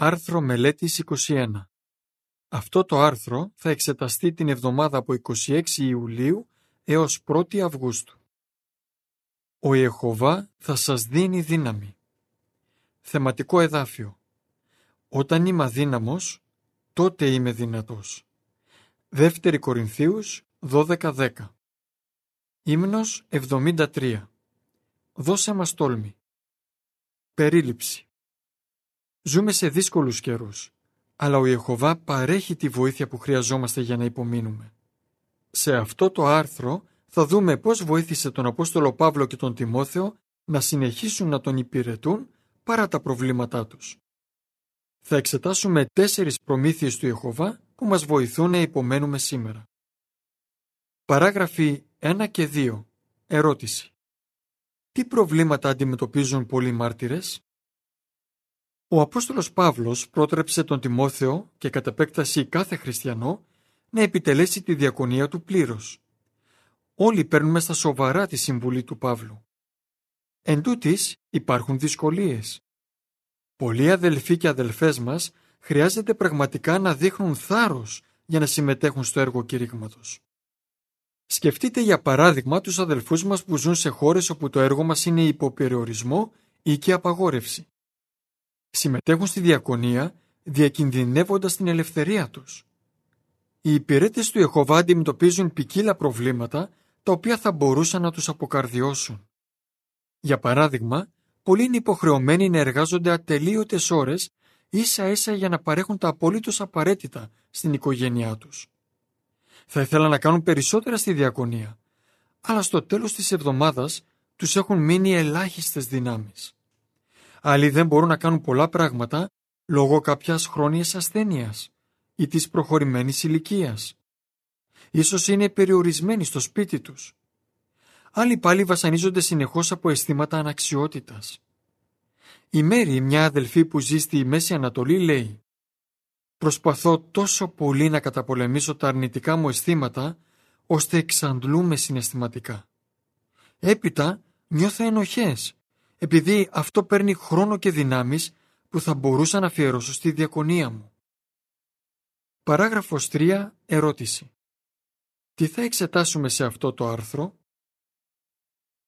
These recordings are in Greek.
Άρθρο μελέτης 21 Αυτό το άρθρο θα εξεταστεί την εβδομάδα από 26 Ιουλίου έως 1η Αυγούστου. Ο Ιεχωβά θα σας δίνει δύναμη. Θεματικό εδάφιο Όταν είμαι αδύναμος, τότε είμαι δυνατός. Δεύτερη Κορινθίους 12-10 Ύμνος 73 Δώσε μας τόλμη. Περίληψη Ζούμε σε δύσκολους καιρούς, αλλά ο Ιεχωβά παρέχει τη βοήθεια που χρειαζόμαστε για να υπομείνουμε. Σε αυτό το άρθρο θα δούμε πώς βοήθησε τον Απόστολο Παύλο και τον Τιμόθεο να συνεχίσουν να τον υπηρετούν παρά τα προβλήματά τους. Θα εξετάσουμε τέσσερις προμήθειες του Ιεχωβά που μας βοηθούν να υπομένουμε σήμερα. Παράγραφοι 1 και 2. Ερώτηση. Τι προβλήματα αντιμετωπίζουν πολλοί μάρτυρες; Ο Απόστολος Παύλος πρότρεψε τον Τιμόθεο και κατ' επέκταση κάθε χριστιανό να επιτελέσει τη διακονία του πλήρως. Όλοι παίρνουμε στα σοβαρά τη συμβουλή του Παύλου. Εν τούτης, υπάρχουν δυσκολίες. Πολλοί αδελφοί και αδελφές μας χρειάζεται πραγματικά να δείχνουν θάρρος για να συμμετέχουν στο έργο κηρύγματος. Σκεφτείτε για παράδειγμα τους αδελφούς μας που ζουν σε χώρες όπου το έργο μας είναι υποπεριορισμό ή και απαγόρευση. Συμμετέχουν στη διακονία διακινδυνεύοντας την ελευθερία τους. Οι υπηρέτες του Ιεχωβά αντιμετωπίζουν ποικίλα προβλήματα τα οποία θα μπορούσαν να τους αποκαρδιώσουν. Για παράδειγμα, πολλοί είναι υποχρεωμένοι να εργάζονται ατελείωτες ώρες ίσα ίσα για να παρέχουν τα απολύτως απαραίτητα στην οικογένειά τους. Θα ήθελα να κάνουν περισσότερα στη διακονία, αλλά στο τέλος της εβδομάδας τους έχουν μείνει ελάχιστες δυνάμεις. Άλλοι δεν μπορούν να κάνουν πολλά πράγματα λόγω κάποιας χρόνιας ασθένειας ή της προχωρημένης ηλικίας. Ίσως είναι περιορισμένοι στο σπίτι τους. Άλλοι πάλι βασανίζονται συνεχώς από αισθήματα αναξιότητας. Η Μέρη, μια αδελφή που ζει στη Μέση Ανατολή, λέει «Προσπαθώ τόσο πολύ να καταπολεμήσω τα αρνητικά μου αισθήματα, ώστε εξαντλούμε συναισθηματικά. Έπειτα νιώθω ενοχές επειδή αυτό παίρνει χρόνο και δυνάμεις που θα μπορούσα να αφιερώσω στη διακονία μου. Παράγραφος 3. Ερώτηση. Τι θα εξετάσουμε σε αυτό το άρθρο;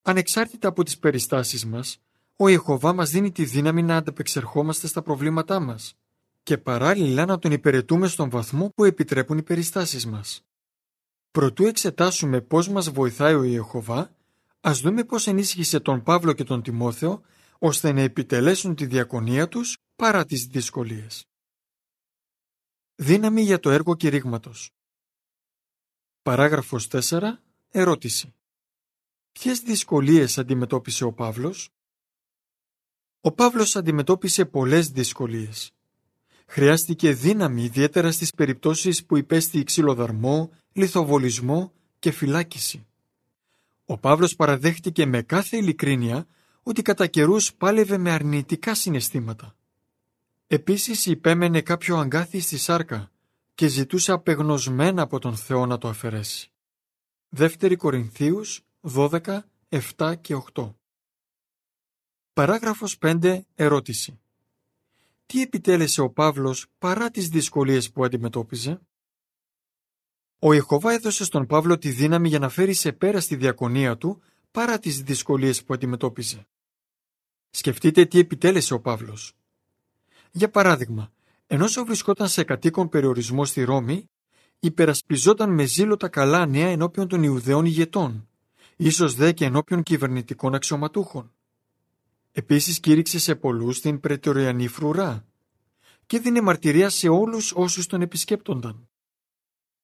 Ανεξάρτητα από τις περιστάσεις μας, ο Ιεχωβά μας δίνει τη δύναμη να ανταπεξερχόμαστε στα προβλήματά μας και παράλληλα να τον υπηρετούμε στον βαθμό που επιτρέπουν οι περιστάσεις μας. Προτού εξετάσουμε πώς μας βοηθάει ο Ιεχωβά, Ας δούμε πώς ενίσχυσε τον Παύλο και τον Τιμόθεο ώστε να επιτελέσουν τη διακονία τους παρά τις δυσκολίες. Δύναμη για το έργο κηρύγματος Παράγραφος 4. Ερώτηση. Ποιες δυσκολίες αντιμετώπισε ο Παύλος; Ο Παύλος αντιμετώπισε πολλές δυσκολίες. Χρειάστηκε δύναμη ιδιαίτερα στις περιπτώσεις που υπέστη ξυλοδαρμό, λιθοβολισμό και φυλάκιση. Ο Παύλος παραδέχτηκε με κάθε ειλικρίνεια ότι κατά καιρούς πάλευε με αρνητικά συναισθήματα. Επίσης υπέμενε κάποιο αγκάθι στη σάρκα και ζητούσε απεγνωσμένα από τον Θεό να το αφαιρέσει. Δεύτερη Κορινθίους 12, 7 και 8 Παράγραφος 5. Ερώτηση. Τι επιτέλεσε ο Παύλος παρά τις δυσκολίες που αντιμετώπιζε; Ο Ιεχωβά έδωσε στον Παύλο τη δύναμη για να φέρει σε πέρα στη διακονία του παρά τις δυσκολίες που αντιμετώπιζε. Σκεφτείτε τι επιτέλεσε ο Παύλος. Για παράδειγμα, ενώ βρισκόταν σε κατοίκον περιορισμό στη Ρώμη, υπερασπιζόταν με ζήλο τα καλά νέα ενώπιον των Ιουδαίων ηγετών, ίσως δε και ενώπιον κυβερνητικών αξιωματούχων. Επίσης κήρυξε σε πολλούς την πρετοριανή φρουρά και δίνει μαρτυρία σε όλους όσους τον επισκέπτονταν.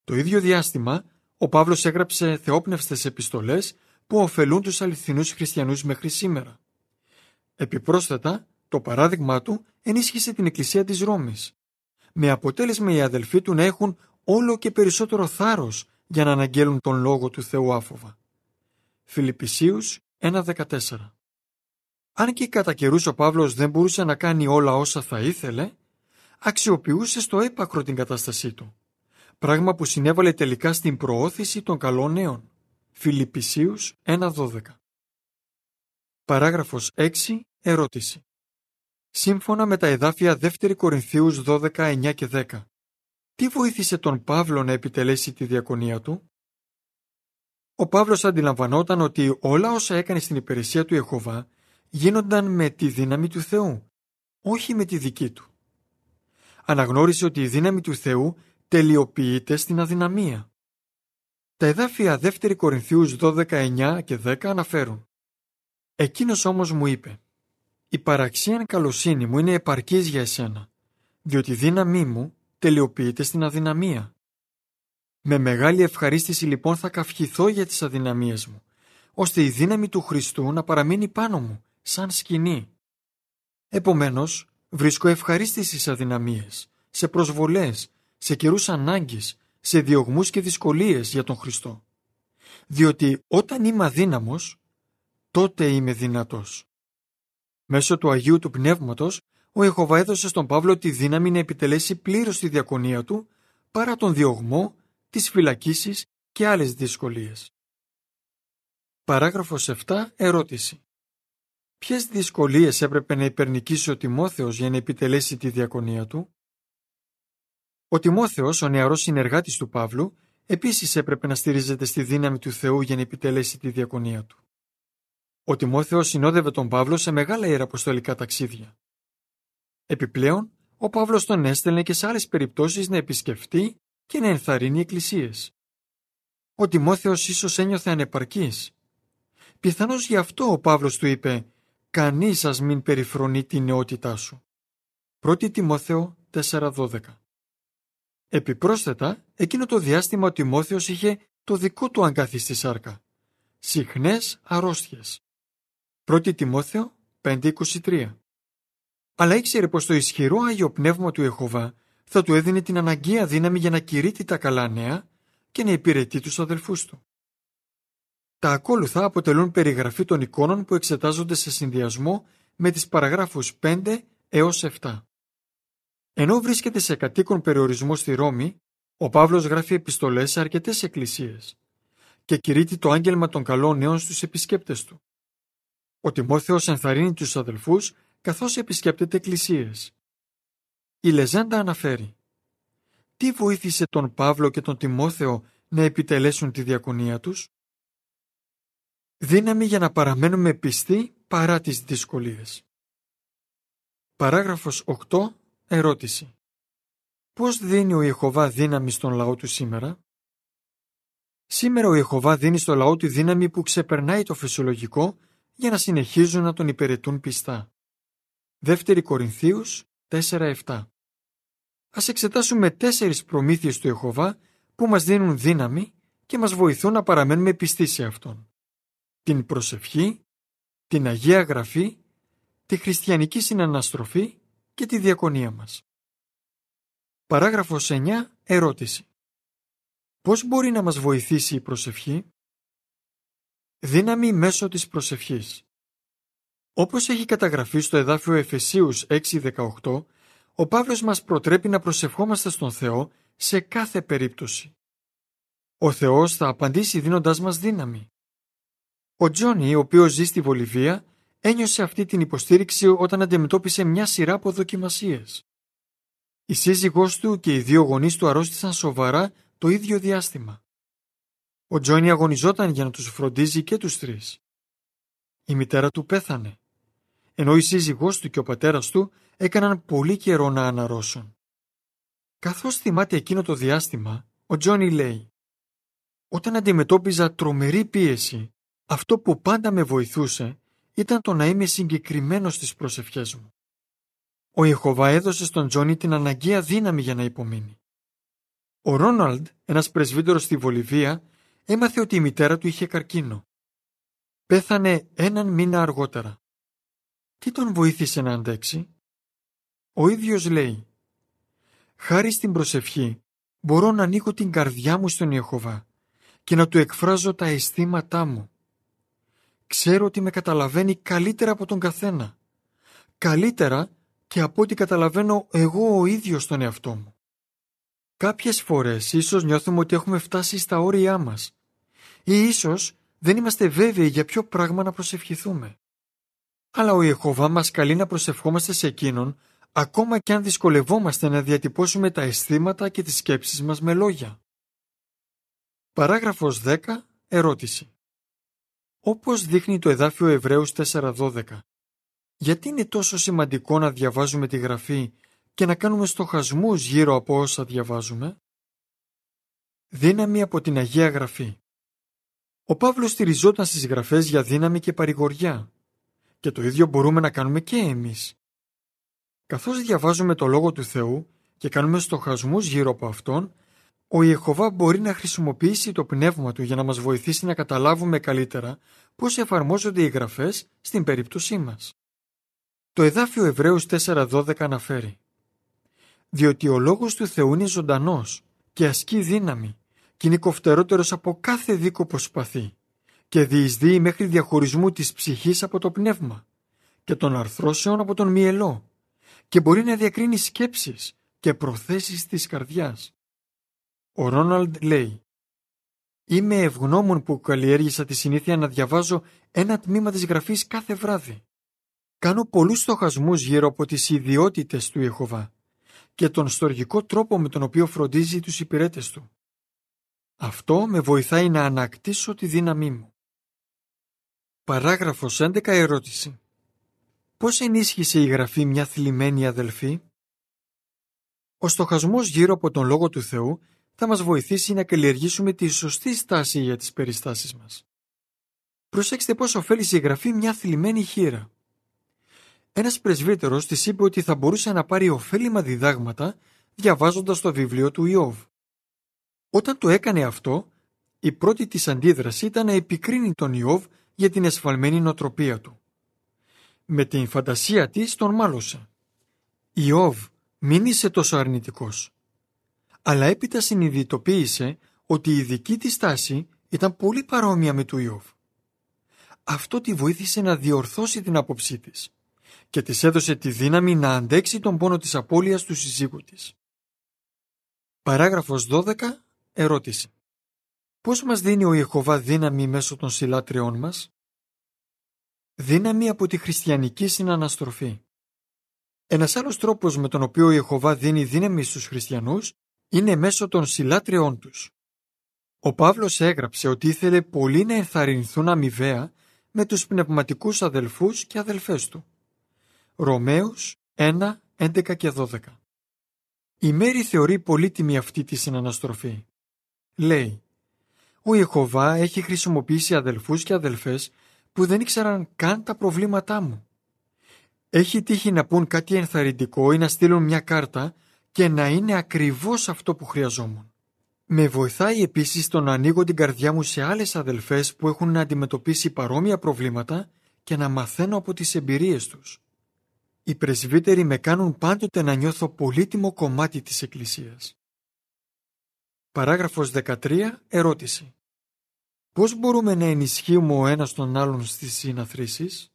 Το ίδιο διάστημα, ο Παύλος έγραψε θεόπνευστες επιστολές που ωφελούν τους αληθινούς χριστιανούς μέχρι σήμερα. Επιπρόσθετα, το παράδειγμά του ενίσχυσε την Εκκλησία της Ρώμης, με αποτέλεσμα οι αδελφοί του να έχουν όλο και περισσότερο θάρρος για να αναγγέλουν τον Λόγο του Θεού άφοβα. Φιλιππισίους 1.14 Αν και κατά καιρούς ο Παύλος δεν μπορούσε να κάνει όλα όσα θα ήθελε, αξιοποιούσε στο έπακρο την κατάστασή του πράγμα που συνέβαλε τελικά στην προώθηση των καλών νέων. Φιλιππισίους 1.12 Παράγραφος 6. Ερώτηση. σύμφωνα με τα εδάφια 2 Κορινθίους 12, 9 και 10. Τι βοήθησε τον Παύλο να επιτελέσει τη διακονία του; Ο Παύλος αντιλαμβανόταν ότι όλα όσα έκανε στην υπηρεσία του Ιεχωβά γίνονταν με τη δύναμη του Θεού, όχι με τη δική του. Αναγνώρισε ότι η δύναμη του Θεού τελειοποιείται στην αδυναμία. Τα εδάφια 2 Κορινθίους 12, 9 και 10 αναφέρουν Εκείνος όμως μου είπε «Η παραξίαν καλοσύνη μου είναι επαρκής για εσένα, διότι η δύναμή μου τελειοποιείται στην αδυναμία. Με μεγάλη ευχαρίστηση λοιπόν θα καυχηθώ για τις αδυναμίες μου, ώστε η δύναμη του Χριστού να παραμείνει πάνω μου, σαν σκηνή. Επομένως, βρίσκω ευχαρίστηση στις αδυναμίες, σε προσβολές, σε καιρούς ανάγκης, σε διωγμούς και δυσκολίες για τον Χριστό. Διότι όταν είμαι αδύναμος, τότε είμαι δυνατός. Μέσω του Αγίου του Πνεύματος, ο Ιεχωβά έδωσε στον Παύλο τη δύναμη να επιτελέσει πλήρως τη διακονία του, παρά τον διωγμό, τις φυλακίσεις και άλλες δυσκολίες. Παράγραφος 7. Ερώτηση. Ποιες δυσκολίες έπρεπε να υπερνικήσει ο Τιμόθεος για να επιτελέσει τη διακονία του; Ο Τιμόθεος, ο νεαρός συνεργάτης του Παύλου, επίσης έπρεπε να στηρίζεται στη δύναμη του Θεού για να επιτελέσει τη διακονία του. Ο Τιμόθεος συνόδευε τον Παύλο σε μεγάλα ιεραποστολικά ταξίδια. Επιπλέον, ο Παύλος τον έστελνε και σε άλλες περιπτώσεις να επισκεφτεί και να ενθαρρύνει εκκλησίες. Ο Τιμόθεος ίσως ένιωθε ανεπαρκής. Πιθανώς γι' αυτό ο Παύλος του είπε «Κανείς σας μην περιφρονεί την νεότητά σου». 1 Τιμόθεο 4.12 Επιπρόσθετα, εκείνο το διάστημα ο Τιμόθεος είχε το δικό του αγκάθι στη σάρκα. Συχνές αρρώστιες. 1 Τιμόθεο 5.23 Αλλά ήξερε πως το ισχυρό Άγιο Πνεύμα του Εχωβά θα του έδινε την αναγκαία δύναμη για να κηρύττει τα καλά νέα και να υπηρετεί τους αδελφούς του. Τα ακόλουθα αποτελούν περιγραφή των εικόνων που εξετάζονται σε συνδυασμό με τις παραγράφους 5 έως 7. Ενώ βρίσκεται σε κατοίκον περιορισμό στη Ρώμη, ο Παύλος γράφει επιστολές σε αρκετές εκκλησίες και κηρύττει το άγγελμα των καλών νέων στους επισκέπτες του. Ο Τιμόθεος ενθαρρύνει τους αδελφούς καθώς επισκέπτεται εκκλησίες. Η Λεζέντα αναφέρει «Τι βοήθησε τον Παύλο και τον Τιμόθεο να επιτελέσουν τη διακονία τους» Δύναμη για να παραμένουμε πιστοί παρά τις δυσκολίες. Παράγραφος 8. Ερώτηση. Πώς δίνει ο Ιεχωβά δύναμη στον λαό του σήμερα; Σήμερα ο Ιεχωβά δίνει στο λαό του δύναμη που ξεπερνάει το φυσιολογικό για να συνεχίζουν να τον υπηρετούν πιστά. Δεύτερη Κορινθίους 4-7 Ας εξετάσουμε τέσσερις προμήθειες του Ιεχωβά που μας δίνουν δύναμη και μας βοηθούν να παραμένουμε πιστοί σε Αυτόν. Την προσευχή, την Αγία Γραφή, τη χριστιανική συναναστροφή και τη διακονία μας. Παράγραφος 9. Ερώτηση. Πώς μπορεί να μας βοηθήσει η προσευχή; Δύναμη μέσω της προσευχής. Όπως έχει καταγραφεί στο εδάφιο Εφεσίους 6.18, ο Παύλος μας προτρέπει να προσευχόμαστε στον Θεό σε κάθε περίπτωση. Ο Θεός θα απαντήσει δίνοντάς μας δύναμη. Ο Τζόνι, ο οποίος ζει στη Βολιβία, ένιωσε αυτή την υποστήριξη όταν αντιμετώπισε μια σειρά από δοκιμασίες. Η σύζυγός του και οι δύο γονείς του αρρώστησαν σοβαρά το ίδιο διάστημα. Ο Τζόνι αγωνιζόταν για να τους φροντίζει και τους τρεις. Η μητέρα του πέθανε, ενώ η σύζυγός του και ο πατέρας του έκαναν πολύ καιρό να αναρρώσουν. Καθώς θυμάται εκείνο το διάστημα, ο Τζόνι λέει «Όταν αντιμετώπιζα τρομερή πίεση, αυτό που πάντα με βοηθούσε ήταν το να είμαι συγκεκριμένος στις προσευχές μου. Ο Ιεχωβά έδωσε στον Τζόνι την αναγκαία δύναμη για να υπομείνει. Ο Ρόναλντ, ένας πρεσβύτερος στη Βολιβία, έμαθε ότι η μητέρα του είχε καρκίνο. Πέθανε έναν μήνα αργότερα. Τι τον βοήθησε να αντέξει; Ο ίδιος λέει «Χάρη στην προσευχή μπορώ να ανοίγω την καρδιά μου στον Ιεχωβά και να του εκφράζω τα αισθήματά μου. Ξέρω ότι με καταλαβαίνει καλύτερα από τον καθένα. Καλύτερα και από ό,τι καταλαβαίνω εγώ ο ίδιος τον εαυτό μου. Κάποιες φορές ίσως νιώθουμε ότι έχουμε φτάσει στα όρια μας ή ίσως δεν είμαστε βέβαιοι για ποιο πράγμα να προσευχηθούμε. αλλά ο Ιεχωβά μας καλεί να προσευχόμαστε σε Εκείνον ακόμα και αν δυσκολευόμαστε να διατυπώσουμε τα αισθήματα και τις σκέψεις μας με λόγια. Παράγραφος 10. Ερώτηση. Όπως δείχνει το εδάφιο Εβραίους 4.12, γιατί είναι τόσο σημαντικό να διαβάζουμε τη Γραφή και να κάνουμε στοχασμούς γύρω από όσα διαβάζουμε; Δύναμη από την Αγία Γραφή. Ο Παύλος στηριζόταν στις γραφές για δύναμη και παρηγοριά και το ίδιο μπορούμε να κάνουμε και εμείς. Καθώς διαβάζουμε το Λόγο του Θεού και κάνουμε στοχασμούς γύρω από Αυτόν, ο Ιεχωβά μπορεί να χρησιμοποιήσει το πνεύμα του για να μας βοηθήσει να καταλάβουμε καλύτερα πώς εφαρμόζονται οι γραφές στην περίπτωσή μας. Το εδάφιο Εβραίους 4.12 αναφέρει «Διότι ο Λόγος του Θεού είναι ζωντανός και ασκεί δύναμη και είναι κοφτερότερος από κάθε δίκο που σπαθεί και διεισδύει μέχρι διαχωρισμού της ψυχής από το πνεύμα και των αρθρώσεων από τον μυελό και μπορεί να διακρίνει σκέψεις και προθέσεις της καρδιάς. Ο Ρόναλντ λέει «Είμαι ευγνώμων που καλλιέργησα τη συνήθεια να διαβάζω ένα τμήμα της γραφής κάθε βράδυ. Κάνω πολλούς στοχασμούς γύρω από τις ιδιότητες του Ιεχωβά και τον στοργικό τρόπο με τον οποίο φροντίζει τους υπηρέτες του. Αυτό με βοηθάει να ανακτήσω τη δύναμή μου. Παράγραφος 11 ερώτηση. Πώς ενίσχυσε η Γραφή μια θλιμμένη αδελφή; Ο στοχασμός γύρω από τον Λόγο του Θεού θα μας βοηθήσει να καλλιεργήσουμε τη σωστή στάση για τις περιστάσεις μας. Προσέξτε πώς ωφέλησε η Γραφή μια θλιμμένη χείρα. Ένας πρεσβύτερος της είπε ότι θα μπορούσε να πάρει ωφέλιμα διδάγματα διαβάζοντας το βιβλίο του Ιώβ. Όταν το έκανε αυτό, η πρώτη της αντίδραση ήταν να επικρίνει τον Ιώβ για την εσφαλμένη νοοτροπία του. Με την φαντασία της τον μάλωσε. «Ιώβ, μην είσαι τόσο αρνητικός». Αλλά έπειτα συνειδητοποίησε ότι η δική της στάση ήταν πολύ παρόμοια με του Ιώβ. Αυτό τη βοήθησε να διορθώσει την άποψή της και της έδωσε τη δύναμη να αντέξει τον πόνο της απώλειας του συζύγου της. Παράγραφος 12. Ερώτηση. Πώς μας δίνει ο Ιεχωβά δύναμη μέσω των συλλάτριών μας; Δύναμη από τη χριστιανική συναναστροφή. Ένας άλλος τρόπος με τον οποίο ο Ιεχωβά δίνει δύναμη στους χριστιανούς είναι μέσω των συλλάτριών τους. Ο Παύλος έγραψε ότι ήθελε πολλοί να ενθαρρυνθούν αμοιβαία με τους πνευματικούς αδελφούς και αδελφές του. Ρωμαίους 1, 11 και 12 Η Μέρη θεωρεί πολύτιμη αυτή τη συναναστροφή. Λέει «Ο Ιεχωβά έχει χρησιμοποιήσει αδελφούς και αδελφές που δεν ήξεραν καν τα προβλήματά μου. Έχει τύχει να πούν κάτι ενθαρρυντικό ή να στείλουν μια κάρτα και να είναι ακριβώς αυτό που χρειαζόμουν. Με βοηθάει επίσης το να ανοίγω την καρδιά μου σε άλλες αδελφές που έχουν να αντιμετωπίσει παρόμοια προβλήματα και να μαθαίνω από τις εμπειρίες τους. Οι πρεσβύτεροι με κάνουν πάντοτε να νιώθω πολύτιμο κομμάτι της Εκκλησίας. Παράγραφος 13. Ερώτηση. Πώς μπορούμε να ενισχύουμε ο ένας τον άλλον στις συναθρήσεις;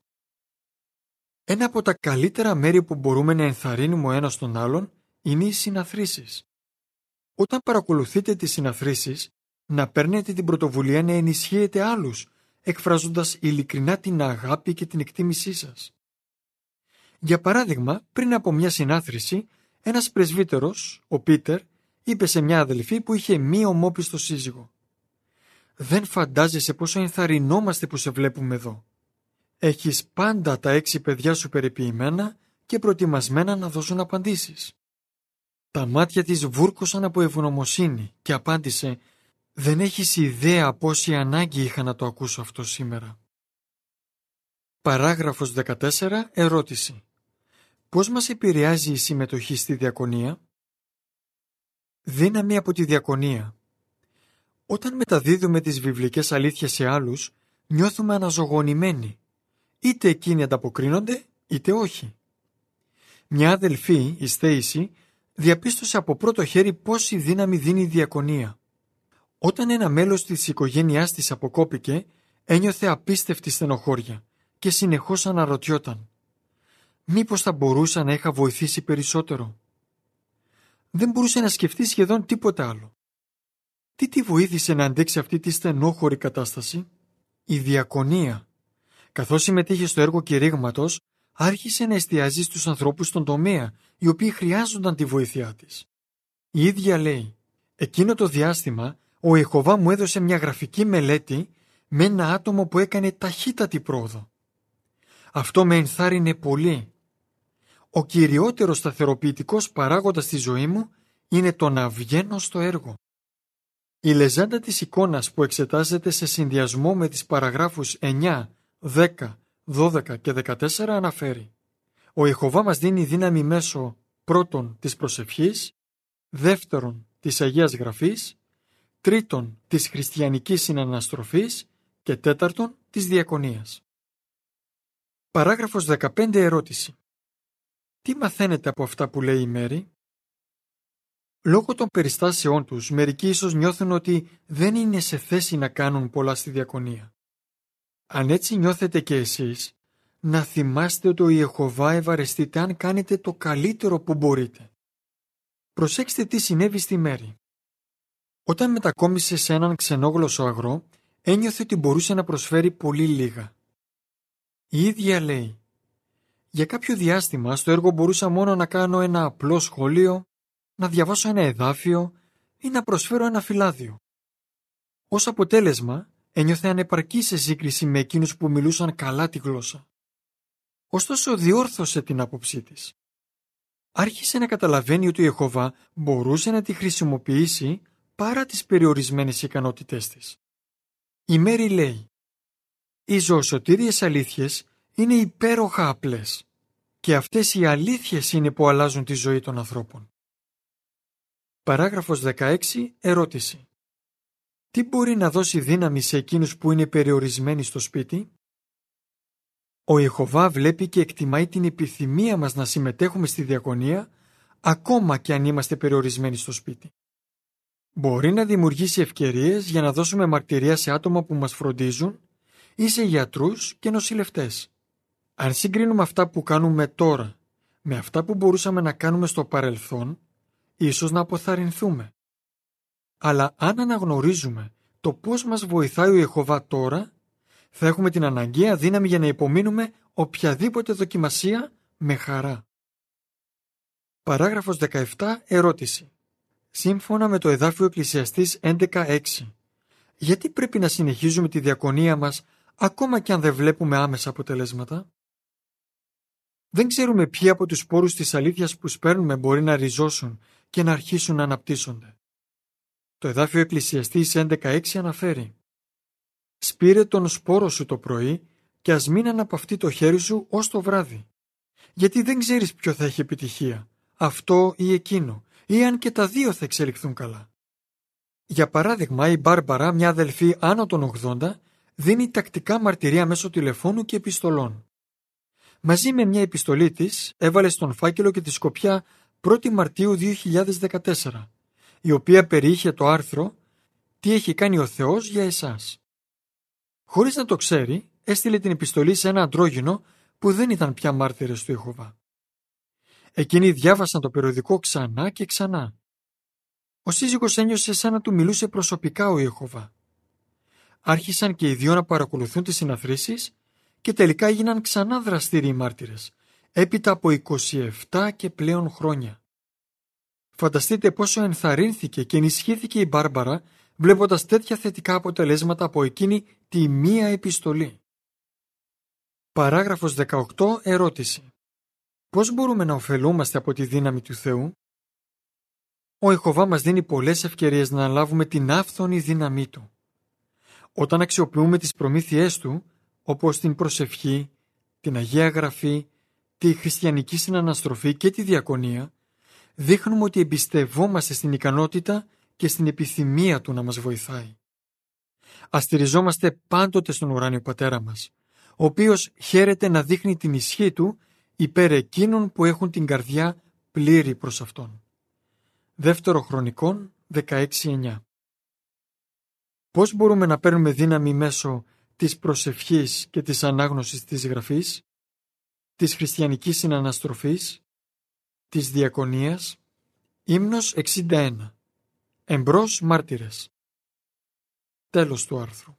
Ένα από τα καλύτερα μέρη που μπορούμε να ενθαρρύνουμε ο ένας τον άλλον είναι οι συναθρήσεις. Όταν παρακολουθείτε τις συναθρήσεις, να παίρνετε την πρωτοβουλία να ενισχύετε άλλους, εκφράζοντας ειλικρινά την αγάπη και την εκτίμησή σας. Για παράδειγμα, πριν από μια συνάθρηση, ένας πρεσβύτερος, ο Πίτερ, είπε σε μια αδελφή που είχε μη ομόπιστο σύζυγο. «Δεν φαντάζεσαι πόσο ενθαρρυνόμαστε που σε βλέπουμε εδώ. Έχεις πάντα τα έξι παιδιά σου περιποιημένα και προετοιμασμένα να δώσουν απαντήσεις». Τα μάτια της βούρκωσαν από ευγνωμοσύνη και απάντησε «Δεν έχεις ιδέα πόση ανάγκη είχα να το ακούσω αυτό σήμερα». Παράγραφος 14. Ερώτηση. Πώς μας επηρεάζει η συμμετοχή στη διακονία; Δύναμη από τη διακονία. Όταν μεταδίδουμε τις βιβλικές αλήθειες σε άλλους, νιώθουμε αναζωογονημένοι. Είτε εκείνοι ανταποκρίνονται, είτε όχι. Μια αδελφή, η Στέιση, διαπίστωσε από πρώτο χέρι πόση δύναμη δίνει η διακονία. Όταν ένα μέλος της οικογένειάς της αποκόπηκε, ένιωθε απίστευτη στενοχώρια και συνεχώς αναρωτιόταν «Μήπως θα μπορούσα να είχα βοηθήσει περισσότερο» δεν μπορούσε να σκεφτεί σχεδόν τίποτα άλλο. Τι τη βοήθησε να αντέξει αυτή τη στενόχωρη κατάσταση; Η διακονία. Καθώς συμμετείχε στο έργο κηρύγματος, άρχισε να εστιάζει στους ανθρώπους στον τομέα, οι οποίοι χρειάζονταν τη βοήθειά της. Η ίδια λέει «Εκείνο το διάστημα, ο Ιεχωβά μου έδωσε μια γραφική μελέτη με ένα άτομο που έκανε ταχύτατη πρόοδο. Αυτό με ενθάρρυνε πολύ. Ο κυριότερος σταθεροποιητικός παράγοντας στη ζωή μου είναι το να βγαίνω στο έργο. Η λεζάντα της εικόνας που εξετάζεται σε συνδυασμό με τις παραγράφους 9, 10, 12 και 14 αναφέρει «Ο Ιεχωβά μας δίνει δύναμη μέσω πρώτον της προσευχής, δεύτερον της Αγίας Γραφής, τρίτον της χριστιανικής συναναστροφής και τέταρτον της διακονίας». Παράγραφος 15 ερώτηση. Τι μαθαίνετε από αυτά που λέει η Μέρη; Λόγω των περιστάσεών τους, μερικοί ίσως νιώθουν ότι δεν είναι σε θέση να κάνουν πολλά στη διακονία. Αν έτσι νιώθετε και εσείς, να θυμάστε ότι ο Ιεχωβά ευαρεστείτε αν κάνετε το καλύτερο που μπορείτε. Προσέξτε τι συνέβη στη Μέρη. Όταν μετακόμισε σε έναν ξενόγλωσσο αγρό, ένιωθε ότι μπορούσε να προσφέρει πολύ λίγα. Η ίδια λέει «Για κάποιο διάστημα στο έργο μπορούσα μόνο να κάνω ένα απλό σχόλιο, να διαβάσω ένα εδάφιο ή να προσφέρω ένα φυλάδιο. Ως αποτέλεσμα ένιωθε ανεπαρκή σε σύγκριση με εκείνους που μιλούσαν καλά τη γλώσσα. Ωστόσο διόρθωσε την άποψή της. Άρχισε να καταλαβαίνει ότι η Εχωβά μπορούσε να τη χρησιμοποιήσει παρά τις περιορισμένες ικανότητές της. Η Μέρη λέει «Οι ζωοσωτήριες αλήθειες είναι υπέροχα απλές και αυτές οι αλήθειες είναι που αλλάζουν τη ζωή των ανθρώπων». Παράγραφος 16. Ερώτηση. Τι μπορεί να δώσει δύναμη σε εκείνους που είναι περιορισμένοι στο σπίτι; Ο Ιεχωβά βλέπει και εκτιμάει την επιθυμία μας να συμμετέχουμε στη διακονία ακόμα και αν είμαστε περιορισμένοι στο σπίτι. Μπορεί να δημιουργήσει ευκαιρίες για να δώσουμε μαρτυρία σε άτομα που μας φροντίζουν ή σε γιατρούς και νοσηλευτές. Αν συγκρίνουμε αυτά που κάνουμε τώρα με αυτά που μπορούσαμε να κάνουμε στο παρελθόν, ίσως να αποθαρρυνθούμε. Αλλά αν αναγνωρίζουμε το πώς μας βοηθάει ο Ιεχωβά τώρα, θα έχουμε την αναγκαία δύναμη για να υπομείνουμε οποιαδήποτε δοκιμασία με χαρά. Παράγραφος 17. Ερώτηση. Σύμφωνα με το εδάφιο Εκκλησιαστής 11.6. Γιατί πρέπει να συνεχίζουμε τη διακονία μας ακόμα και αν δεν βλέπουμε άμεσα αποτελέσματα; Δεν ξέρουμε ποιοι από τους σπόρους της αλήθειας που σπέρνουμε μπορεί να ριζώσουν και να αρχίσουν να αναπτύσσονται. Το εδάφιο Εκκλησιαστής 11.6 αναφέρει «Σπήρε τον σπόρο σου το πρωί και ας μην αναπαυτεί το χέρι σου ως το βράδυ, γιατί δεν ξέρεις ποιο θα έχει επιτυχία, αυτό ή εκείνο, ή αν και τα δύο θα εξελιχθούν καλά». Για παράδειγμα, η Μπάρμπαρα, μια αδελφή άνω των 80, δίνει τακτικά μαρτυρία μέσω τηλεφώνου και επιστολών. Μαζί με μια επιστολή της έβαλε στον φάκελο και τη σκοπιά 1η Μαρτίου 2014 η οποία περιείχε το άρθρο «Τι έχει κάνει ο Θεός για εσάς». Χωρίς να το ξέρει, έστειλε την επιστολή σε ένα αντρόγινο που δεν ήταν πια μάρτυρες του Ιεχωβά. Εκείνοι διάβασαν το περιοδικό ξανά και ξανά. Ο σύζυγος ένιωσε σαν να του μιλούσε προσωπικά ο Ιεχωβά. Άρχισαν και οι δυο να παρακολουθούν τις συναθρήσεις και τελικά έγιναν ξανά δραστήριοι μάρτυρες, έπειτα από 27 και πλέον χρόνια. Φανταστείτε πόσο ενθαρρύνθηκε και ενισχύθηκε η Μπάρμπαρα βλέποντας τέτοια θετικά αποτελέσματα από εκείνη τη μία επιστολή. Παράγραφος 18. Ερώτηση. Πώς μπορούμε να ωφελούμαστε από τη δύναμη του Θεού; Ο Ιχωβά μας δίνει πολλές ευκαιρίες να αναλάβουμε την άφθονη δύναμή Του. Όταν αξιοποιούμε τις προμήθειές Του, όπως την προσευχή, την Αγία Γραφή, τη χριστιανική συναναστροφή και τη διακονία, δείχνουμε ότι εμπιστευόμαστε στην ικανότητα και στην επιθυμία Του να μας βοηθάει. Αστηριζόμαστε πάντοτε στον ουράνιο Πατέρα μας, ο οποίος χαίρεται να δείχνει την ισχύ Του υπέρ εκείνων που έχουν την καρδιά πλήρη προς Αυτόν. Δεύτερο Χρονικών 16.9 Πώς μπορούμε να παίρνουμε δύναμη μέσω της προσευχής και της ανάγνωσης της Γραφής, της χριστιανικής συναναστροφής, της Διακονίας, ύμνος 61. Εμπρός μάρτυρες. Τέλος του άρθρου.